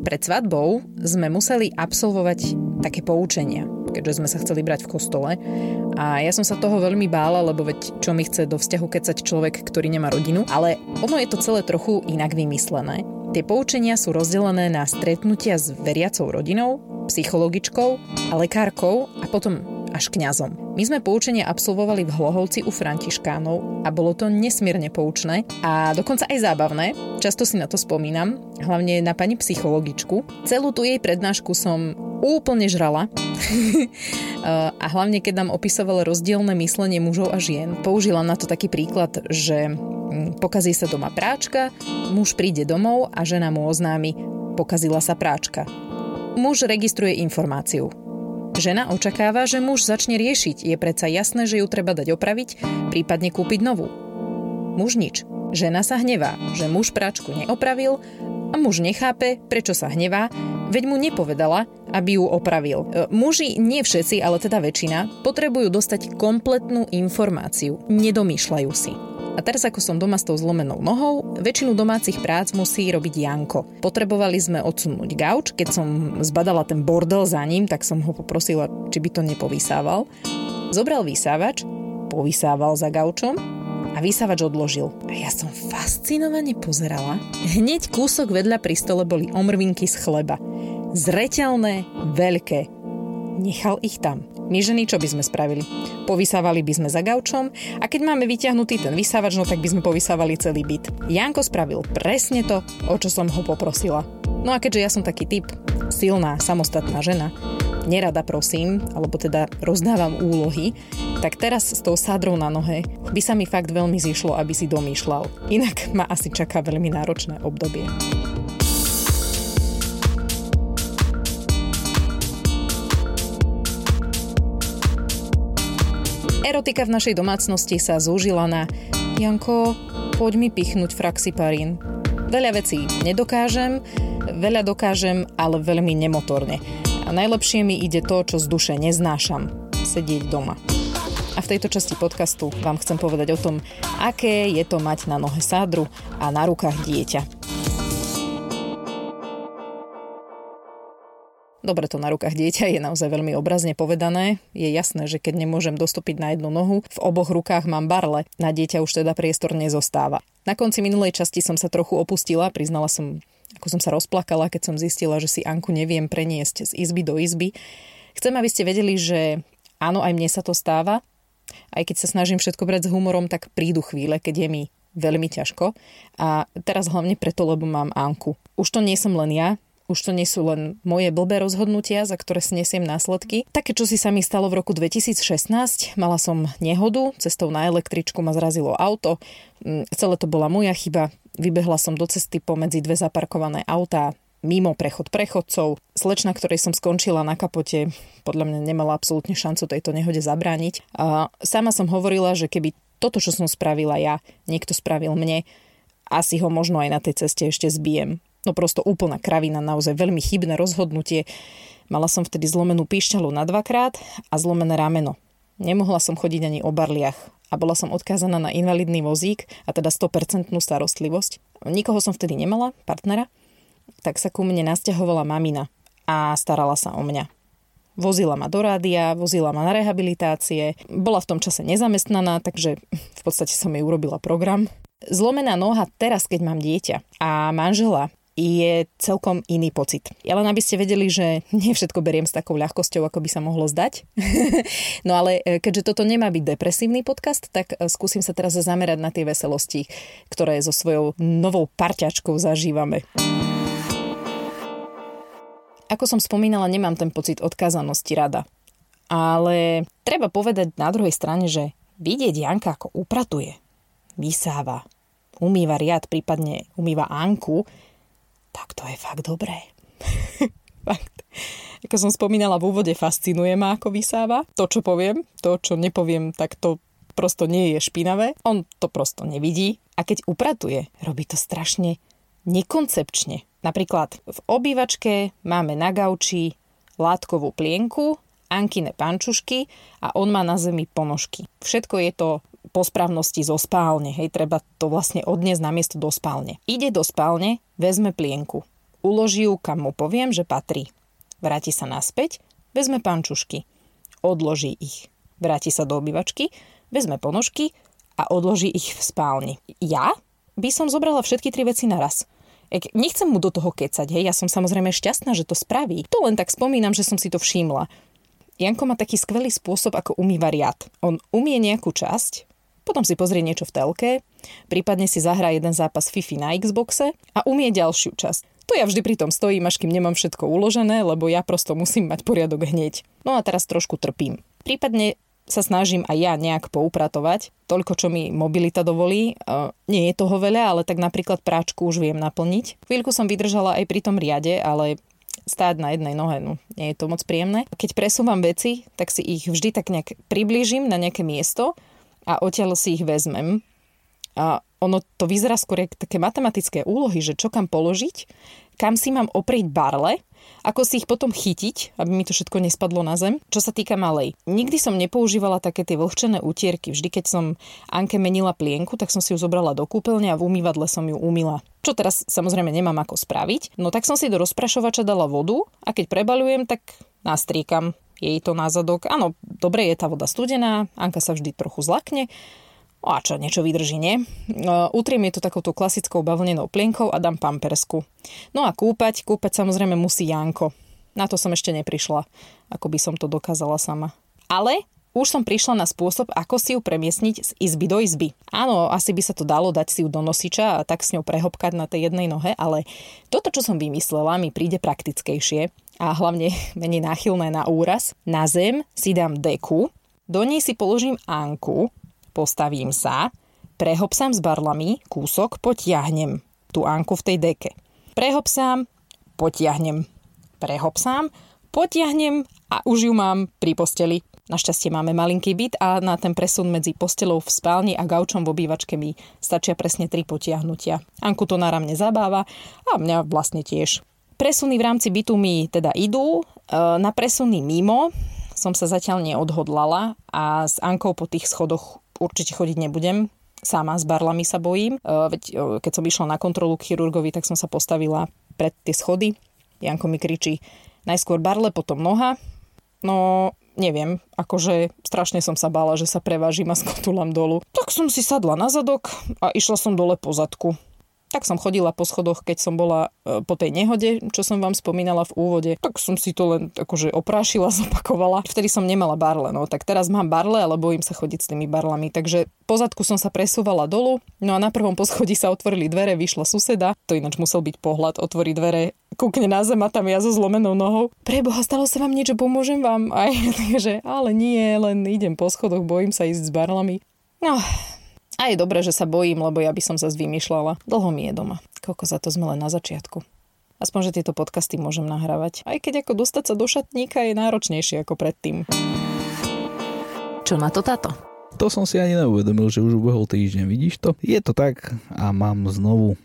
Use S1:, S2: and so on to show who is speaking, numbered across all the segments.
S1: Pred svadbou sme museli absolvovať také poučenia, keďže sme sa chceli brať v kostole. A ja som sa toho veľmi bála, lebo veď čo mi chce do vzťahu kecať človek, ktorý nemá rodinu. Ale ono je to celé trochu inak vymyslené. Tie poučenia sú rozdelené na stretnutia s veriacou rodinou, psychologičkou a lekárkou a potom až kňazom. My sme poučenie absolvovali v Hlohovci u Františkánov a bolo to nesmierne poučné a dokonca aj zábavné. Často si na to spomínam, hlavne na pani psychologičku. Celú tú jej prednášku som úplne žrala. a hlavne, keď nám opisovala rozdielne myslenie mužov a žien. Použila na to taký príklad, že mm, pokazí sa doma práčka, muž príde domov a žena mu oznámi, pokazila sa práčka. Muž registruje informáciu. Žena očakáva, že muž začne riešiť. Je predsa jasné, že ju treba dať opraviť, prípadne kúpiť novú. Muž nič. Žena sa hnevá, že muž práčku neopravil a muž nechápe, prečo sa hnevá, veď mu nepovedala, aby ju opravil. E, muži, nie všetci, ale teda väčšina, potrebujú dostať kompletnú informáciu. Nedomýšľajú si. A teraz ako som doma s tou zlomenou nohou, väčšinu domácich prác musí robiť Janko. Potrebovali sme odsunúť gauč, keď som zbadala ten bordel za ním, tak som ho poprosila, či by to nepovysával. Zobral vysávač, povysával za gaučom a vysávač odložil. A ja som fascinovane pozerala. Hneď kúsok vedľa pri stole boli omrvinky z chleba. Zreteľné, veľké. Nechal ich tam. My ženy čo by sme spravili? Povysávali by sme za gaučom a keď máme vyťahnutý ten vysávač, no tak by sme povysávali celý byt. Janko spravil presne to, o čo som ho poprosila. No a keďže ja som taký typ, silná, samostatná žena, nerada prosím, alebo teda rozdávam úlohy, tak teraz s tou sádrou na nohe by sa mi fakt veľmi zišlo, aby si domýšľal. Inak ma asi čaká veľmi náročné obdobie. Erotika v našej domácnosti sa zúžila na Janko, poď mi pichnúť fraxiparín. Veľa vecí nedokážem, veľa dokážem, ale veľmi nemotorne. A najlepšie mi ide to, čo z duše neznášam. Sedieť doma. A v tejto časti podcastu vám chcem povedať o tom, aké je to mať na nohe sádru a na rukách dieťa. Dobre to na rukách dieťa je naozaj veľmi obrazne povedané. Je jasné, že keď nemôžem dostúpiť na jednu nohu, v oboch rukách mám barle. Na dieťa už teda priestor nezostáva. Na konci minulej časti som sa trochu opustila, priznala som, ako som sa rozplakala, keď som zistila, že si Anku neviem preniesť z izby do izby. Chcem, aby ste vedeli, že áno, aj mne sa to stáva. Aj keď sa snažím všetko brať s humorom, tak prídu chvíle, keď je mi veľmi ťažko. A teraz hlavne preto, lebo mám Anku. Už to nie som len ja, už to nie sú len moje blbé rozhodnutia, za ktoré snesiem následky. Také, čo si sa mi stalo v roku 2016, mala som nehodu, cestou na električku ma zrazilo auto, mm, celé to bola moja chyba, vybehla som do cesty pomedzi dve zaparkované autá, mimo prechod prechodcov. Slečna, ktorej som skončila na kapote, podľa mňa nemala absolútne šancu tejto nehode zabrániť. A sama som hovorila, že keby toto, čo som spravila ja, niekto spravil mne, asi ho možno aj na tej ceste ešte zbijem. No prosto úplná kravina, naozaj veľmi chybné rozhodnutie. Mala som vtedy zlomenú píšťalu na dvakrát a zlomené rameno. Nemohla som chodiť ani o barliach a bola som odkázaná na invalidný vozík a teda 100% starostlivosť. Nikoho som vtedy nemala, partnera, tak sa ku mne nasťahovala mamina a starala sa o mňa. Vozila ma do rádia, vozila ma na rehabilitácie, bola v tom čase nezamestnaná, takže v podstate som jej urobila program. Zlomená noha teraz, keď mám dieťa a manžela, je celkom iný pocit. Ja len aby ste vedeli, že nie všetko beriem s takou ľahkosťou, ako by sa mohlo zdať. no ale e, keďže toto nemá byť depresívny podcast, tak e, skúsim sa teraz zamerať na tie veselosti, ktoré so svojou novou parťačkou zažívame. Ako som spomínala, nemám ten pocit odkázanosti rada. Ale treba povedať na druhej strane, že vidieť Janka ako upratuje, vysáva, umýva riad, prípadne umýva Anku, tak to je fakt dobré. fakt. Ako som spomínala v úvode, fascinuje ma, ako vysáva. To, čo poviem, to, čo nepoviem, tak to prosto nie je špinavé. On to prosto nevidí. A keď upratuje, robí to strašne nekoncepčne. Napríklad v obývačke máme na gauči látkovú plienku, ankine pančušky a on má na zemi ponožky. Všetko je to po správnosti zo spálne. Hej, treba to vlastne odniesť na miesto do spálne. Ide do spálne, vezme plienku. Uloží ju, kam mu poviem, že patrí. Vráti sa naspäť, vezme pančušky. Odloží ich. Vráti sa do obývačky, vezme ponožky a odloží ich v spálni. Ja by som zobrala všetky tri veci naraz. Ek, nechcem mu do toho kecať, hej, ja som samozrejme šťastná, že to spraví. To len tak spomínam, že som si to všimla. Janko má taký skvelý spôsob, ako umýva riad. On umie nejakú časť, potom si pozrie niečo v telke, prípadne si zahrá jeden zápas FIFA na Xboxe a umie ďalšiu časť. To ja vždy pri tom stojím, až kým nemám všetko uložené, lebo ja prosto musím mať poriadok hneď. No a teraz trošku trpím. Prípadne sa snažím aj ja nejak poupratovať, toľko, čo mi mobilita dovolí. Nie je toho veľa, ale tak napríklad práčku už viem naplniť. Chvíľku som vydržala aj pri tom riade, ale stáť na jednej nohe, no nie je to moc príjemné. Keď presúvam veci, tak si ich vždy tak nejak priblížim na nejaké miesto a odtiaľ si ich vezmem. A ono to vyzerá skôr také matematické úlohy, že čo kam položiť, kam si mám oprieť barle ako si ich potom chytiť, aby mi to všetko nespadlo na zem. Čo sa týka malej, nikdy som nepoužívala také tie vlhčené utierky. Vždy, keď som Anke menila plienku, tak som si ju zobrala do kúpeľne a v umývadle som ju umila. Čo teraz samozrejme nemám ako spraviť. No tak som si do rozprašovača dala vodu a keď prebalujem, tak nastriekam jej to na zadok. Áno, dobre je tá voda studená, Anka sa vždy trochu zlakne, a čo, niečo vydrží, nie? Utriem je to takouto klasickou bavlnenou plienkou a dám pampersku. No a kúpať, kúpať samozrejme musí Janko. Na to som ešte neprišla, ako by som to dokázala sama. Ale už som prišla na spôsob, ako si ju premiesniť z izby do izby. Áno, asi by sa to dalo dať si ju do nosiča a tak s ňou prehopkať na tej jednej nohe, ale toto, čo som vymyslela, mi príde praktickejšie a hlavne menej náchylné na úraz. Na zem si dám deku, do nej si položím Anku, Postavím sa, prehopsám s barlami, kúsok, potiahnem tú Anku v tej deke. Prehopsám, potiahnem. Prehopsám, potiahnem a už ju mám pri posteli. Našťastie máme malinký byt a na ten presun medzi postelou v spálni a gaučom v obývačke mi stačia presne tri potiahnutia. Anku to náramne zabáva a mňa vlastne tiež. Presuny v rámci bytu mi teda idú, e, na presuny mimo som sa zatiaľ neodhodlala a s Ankou po tých schodoch určite chodiť nebudem. Sama s barlami sa bojím. E, veď e, keď som išla na kontrolu k chirurgovi, tak som sa postavila pred tie schody. Janko mi kričí najskôr barle, potom noha. No, neviem, akože strašne som sa bála, že sa prevážim a skotulám dolu. Tak som si sadla na zadok a išla som dole po zadku. Tak som chodila po schodoch, keď som bola e, po tej nehode, čo som vám spomínala v úvode. Tak som si to len akože oprášila, zopakovala. Vtedy som nemala barle, no tak teraz mám barle, ale bojím sa chodiť s tými barlami. Takže po zadku som sa presúvala dolu, no a na prvom poschodí sa otvorili dvere, vyšla suseda. To ináč musel byť pohľad, otvorí dvere, kúkne na zem a tam ja so zlomenou nohou. Preboha, stalo sa vám niečo, pomôžem vám? Aj, takže, ale nie, len idem po schodoch, bojím sa ísť s barlami. No, a je dobré, že sa bojím, lebo ja by som sa zvymýšľala. Dlho mi je doma. Koľko za to sme len na začiatku. Aspoň, že tieto podcasty môžem nahrávať. Aj keď ako dostať sa do šatníka je náročnejšie ako predtým. Čo na to táto?
S2: To som si ani neuvedomil, že už ubehol týždeň. Vidíš to? Je to tak a mám znovu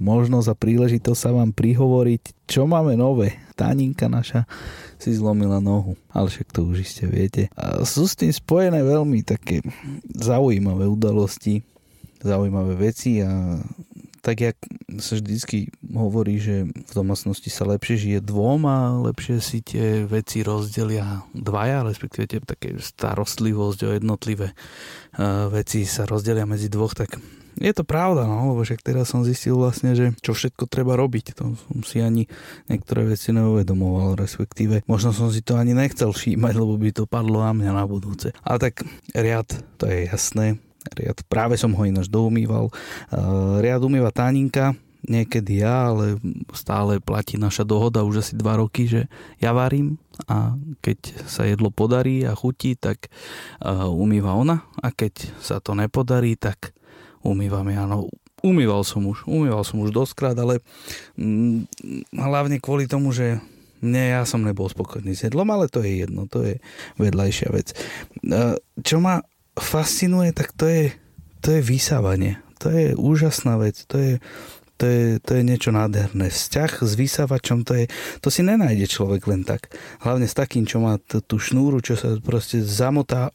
S2: možnosť a príležitosť sa vám prihovoriť, čo máme nové. Táninka naša si zlomila nohu, ale však to už iste viete. A sú s tým spojené veľmi také zaujímavé udalosti, zaujímavé veci a tak jak sa vždycky hovorí, že v domácnosti sa lepšie žije dvom a lepšie si tie veci rozdelia dvaja, respektíve tie také starostlivosť o jednotlivé veci sa rozdelia medzi dvoch, tak je to pravda, no, lebo však teraz som zistil vlastne, že čo všetko treba robiť. To som si ani niektoré veci neuvedomoval, respektíve možno som si to ani nechcel všímať, lebo by to padlo na mňa na budúce. Ale tak riad, to je jasné. Riad, práve som ho ináč doumýval. Uh, riad umýva táninka, niekedy ja, ale stále platí naša dohoda už asi dva roky, že ja varím a keď sa jedlo podarí a chutí, tak uh, umýva ona a keď sa to nepodarí, tak umývam ja. No, umýval som už, umýval som už doskrát, ale mm, hlavne kvôli tomu, že mne ja som nebol spokojný s jedlom, ale to je jedno, to je vedľajšia vec. E, čo ma fascinuje, tak to je, to je vysávanie. To je úžasná vec, to je, to je, to je niečo nádherné. Vzťah s vysávačom, to, je, to si nenájde človek len tak. Hlavne s takým, čo má t- tú šnúru, čo sa proste zamotá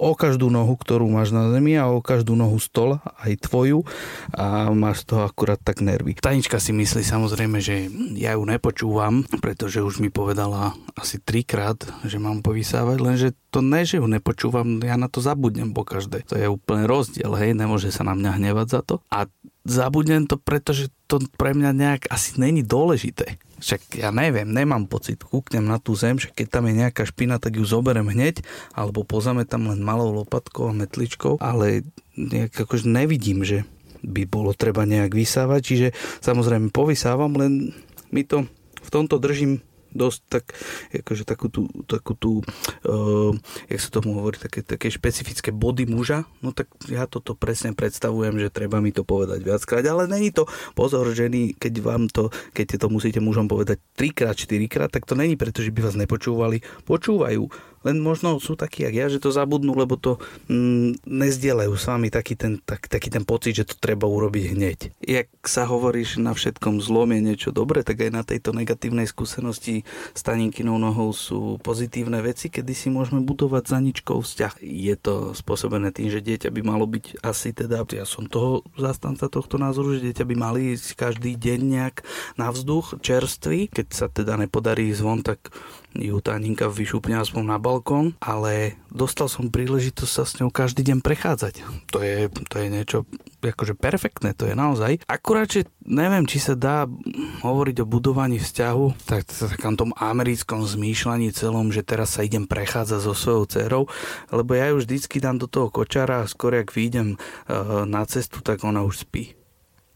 S2: o každú nohu, ktorú máš na zemi a o každú nohu stola, aj tvoju a máš to akurát tak nervy. Tanička si myslí samozrejme, že ja ju nepočúvam, pretože už mi povedala asi trikrát, že mám povysávať, lenže to ne, že ju nepočúvam, ja na to zabudnem po každej. To je úplne rozdiel, hej, nemôže sa na mňa hnevať za to. A zabudnem to, pretože to pre mňa nejak asi není dôležité. Však ja neviem, nemám pocit, kúknem na tú zem, že keď tam je nejaká špina, tak ju zoberem hneď, alebo pozame tam len malou lopatkou a metličkou, ale nejak akože nevidím, že by bolo treba nejak vysávať, čiže samozrejme povysávam, len mi to v tomto držím dosť tak, akože takú tú, takú tú uh, jak sa tomu hovorí, také, také špecifické body muža, no tak ja toto presne predstavujem, že treba mi to povedať viackrát, ale není to pozor ženy, keď vám to, keď to musíte mužom povedať trikrát, štyrikrát, tak to není preto, že by vás nepočúvali, počúvajú, len možno sú takí, jak ja, že to zabudnú, lebo to mm, nezdielajú s vami taký ten, tak, taký ten pocit, že to treba urobiť hneď. Jak sa hovoríš na všetkom zlom je niečo dobré, tak aj na tejto negatívnej skúsenosti s taninkinou nohou sú pozitívne veci, kedy si môžeme budovať za ničkou vzťah. Je to spôsobené tým, že dieťa by malo byť asi teda, ja som toho zastanca tohto názoru, že dieťa by mali ísť každý deň nejak na vzduch čerstvý. Keď sa teda nepodarí zvon, tak ju Taninka vyšupne aspoň na balkón, ale dostal som príležitosť sa s ňou každý deň prechádzať. To je, to je niečo akože perfektné, to je naozaj. Akurát, že neviem, či sa dá hovoriť o budovaní vzťahu, tak takom tom americkom zmýšľaní celom, že teraz sa idem prechádzať so svojou dcerou, lebo ja ju vždycky dám do toho kočara a skôr ak vyjdem uh, na cestu, tak ona už spí.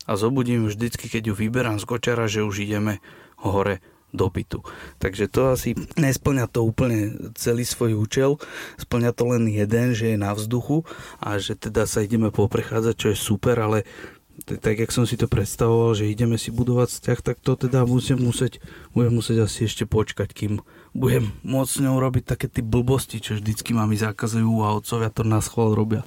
S2: A zobudím vždycky, keď ju vyberám z kočara, že už ideme hore dopytu. Takže to asi nesplňa to úplne celý svoj účel, splňa to len jeden, že je na vzduchu a že teda sa ideme poprechádzať, čo je super, ale tak, jak som si to predstavoval, že ideme si budovať vzťah, tak to teda musím musieť, budem musieť asi ešte počkať, kým budem môcť s ňou robiť také tie blbosti, čo vždycky mami zakazujú a otcovia to na schvál robia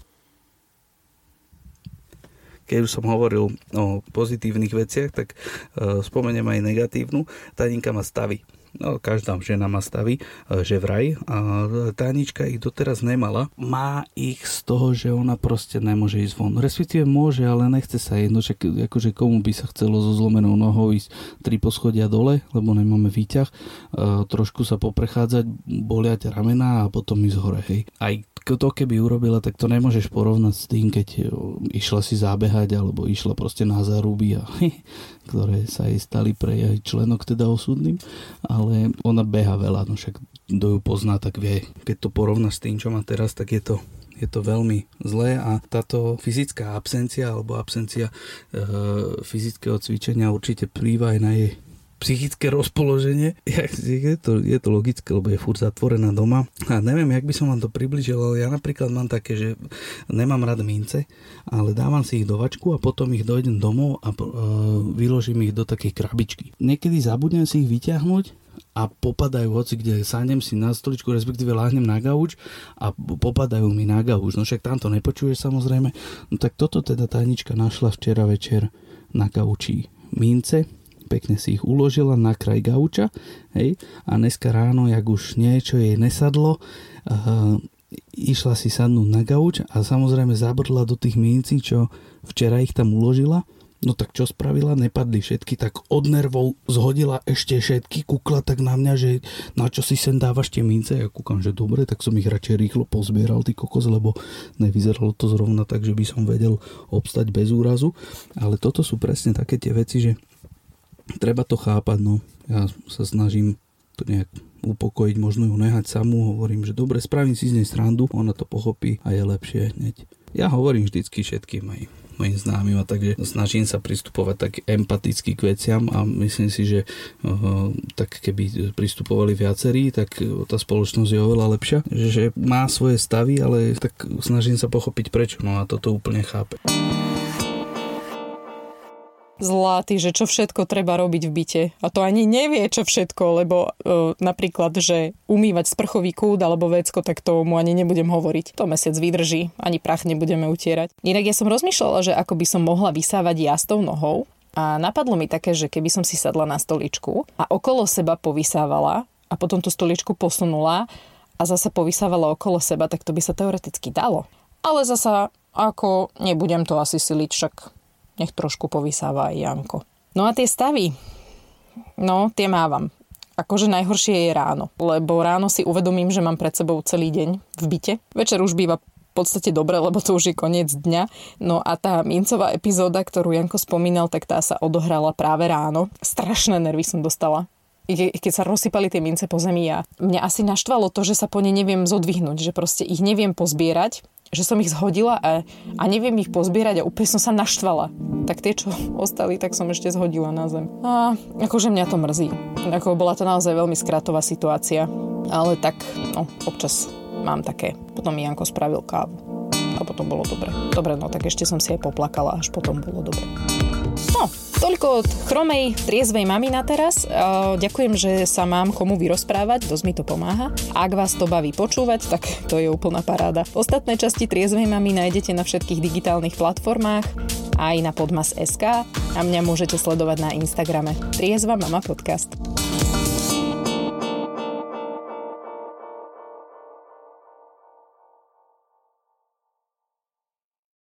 S2: keď už som hovoril o pozitívnych veciach, tak uh, spomeniem aj negatívnu. Taninka má stavy. No, každá žena má stavy, e, že vraj. A Tánička ich doteraz nemala. Má ich z toho, že ona proste nemôže ísť von. Respektíve môže, ale nechce sa jedno, že akože komu by sa chcelo so zlomenou nohou ísť tri poschodia dole, lebo nemáme výťah, e, trošku sa poprechádzať, boliať ramena a potom ísť hore. Hej. Aj to keby urobila, tak to nemôžeš porovnať s tým, keď e, išla si zábehať alebo išla proste na zaruby, a, ktoré sa jej stali pre jej členok teda osudným, ale ona beha veľa, no však kto ju pozná, tak vie. Keď to porovná s tým, čo má teraz, tak je to je to veľmi zlé a táto fyzická absencia alebo absencia e, fyzického cvičenia určite plýva aj na jej psychické rozpoloženie. Je to, je to logické, lebo je furt zatvorená doma. A neviem, jak by som vám to približil, ale ja napríklad mám také, že nemám rád mince, ale dávam si ich do vačku a potom ich dojdem domov a uh, vyložím ich do takej krabičky. Niekedy zabudnem si ich vyťahnuť a popadajú hoci kde sáhnem si na stoličku, respektíve láhnem na gauč a popadajú mi na gauč. No však tam to nepočuješ samozrejme. No tak toto teda tajnička našla včera večer na gauči mince pekne si ich uložila na kraj gauča, hej, a dneska ráno, jak už niečo jej nesadlo, uh, išla si sadnúť na gauč a samozrejme zabrdla do tých mincí, čo včera ich tam uložila, No tak čo spravila? Nepadli všetky, tak od nervov zhodila ešte všetky, kukla tak na mňa, že na čo si sem dávaš tie mince? Ja kúkam, že dobre, tak som ich radšej rýchlo pozbieral, ty kokos, lebo nevyzeralo to zrovna tak, že by som vedel obstať bez úrazu. Ale toto sú presne také tie veci, že treba to chápať, no. Ja sa snažím to nejak upokojiť, možno ju nehať samú, hovorím, že dobre, spravím si z nej srandu, ona to pochopí a je lepšie hneď. Ja hovorím vždycky všetkým aj mojim známym a takže snažím sa pristupovať tak empaticky k veciam a myslím si, že uh, tak keby pristupovali viacerí, tak tá spoločnosť je oveľa lepšia, že má svoje stavy, ale tak snažím sa pochopiť prečo, no a toto úplne chápe
S1: zlatý, že čo všetko treba robiť v byte. A to ani nevie, čo všetko, lebo e, napríklad, že umývať sprchový kút alebo vecko, tak to mu ani nebudem hovoriť. To mesiac vydrží, ani prach nebudeme utierať. Inak ja som rozmýšľala, že ako by som mohla vysávať ja s tou nohou. A napadlo mi také, že keby som si sadla na stoličku a okolo seba povysávala a potom tú stoličku posunula a zase povysávala okolo seba, tak to by sa teoreticky dalo. Ale zasa ako nebudem to asi siliť, však nech trošku povysáva aj Janko. No a tie stavy, no tie mávam. Akože najhoršie je ráno, lebo ráno si uvedomím, že mám pred sebou celý deň v byte. Večer už býva v podstate dobre, lebo to už je koniec dňa. No a tá mincová epizóda, ktorú Janko spomínal, tak tá sa odohrala práve ráno. Strašné nervy som dostala keď sa rozsypali tie mince po zemi a mňa asi naštvalo to, že sa po ne neviem zodvihnúť, že proste ich neviem pozbierať, že som ich zhodila a, a neviem ich pozbierať a úplne som sa naštvala. Tak tie, čo ostali, tak som ešte zhodila na zem. A akože mňa to mrzí. Ako bola to naozaj veľmi skratová situácia. Ale tak, no, občas mám také. Potom mi Janko spravil kávu. A potom bolo dobre. Dobre, no tak ešte som si aj poplakala, až potom bolo dobre. No, toľko od chromej, triezvej mamy na teraz. Ďakujem, že sa mám komu vyrozprávať, dosť mi to pomáha. Ak vás to baví počúvať, tak to je úplná paráda. Ostatné časti triezvej mamy nájdete na všetkých digitálnych platformách aj na podmas.sk a mňa môžete sledovať na Instagrame Triezva Mama Podcast.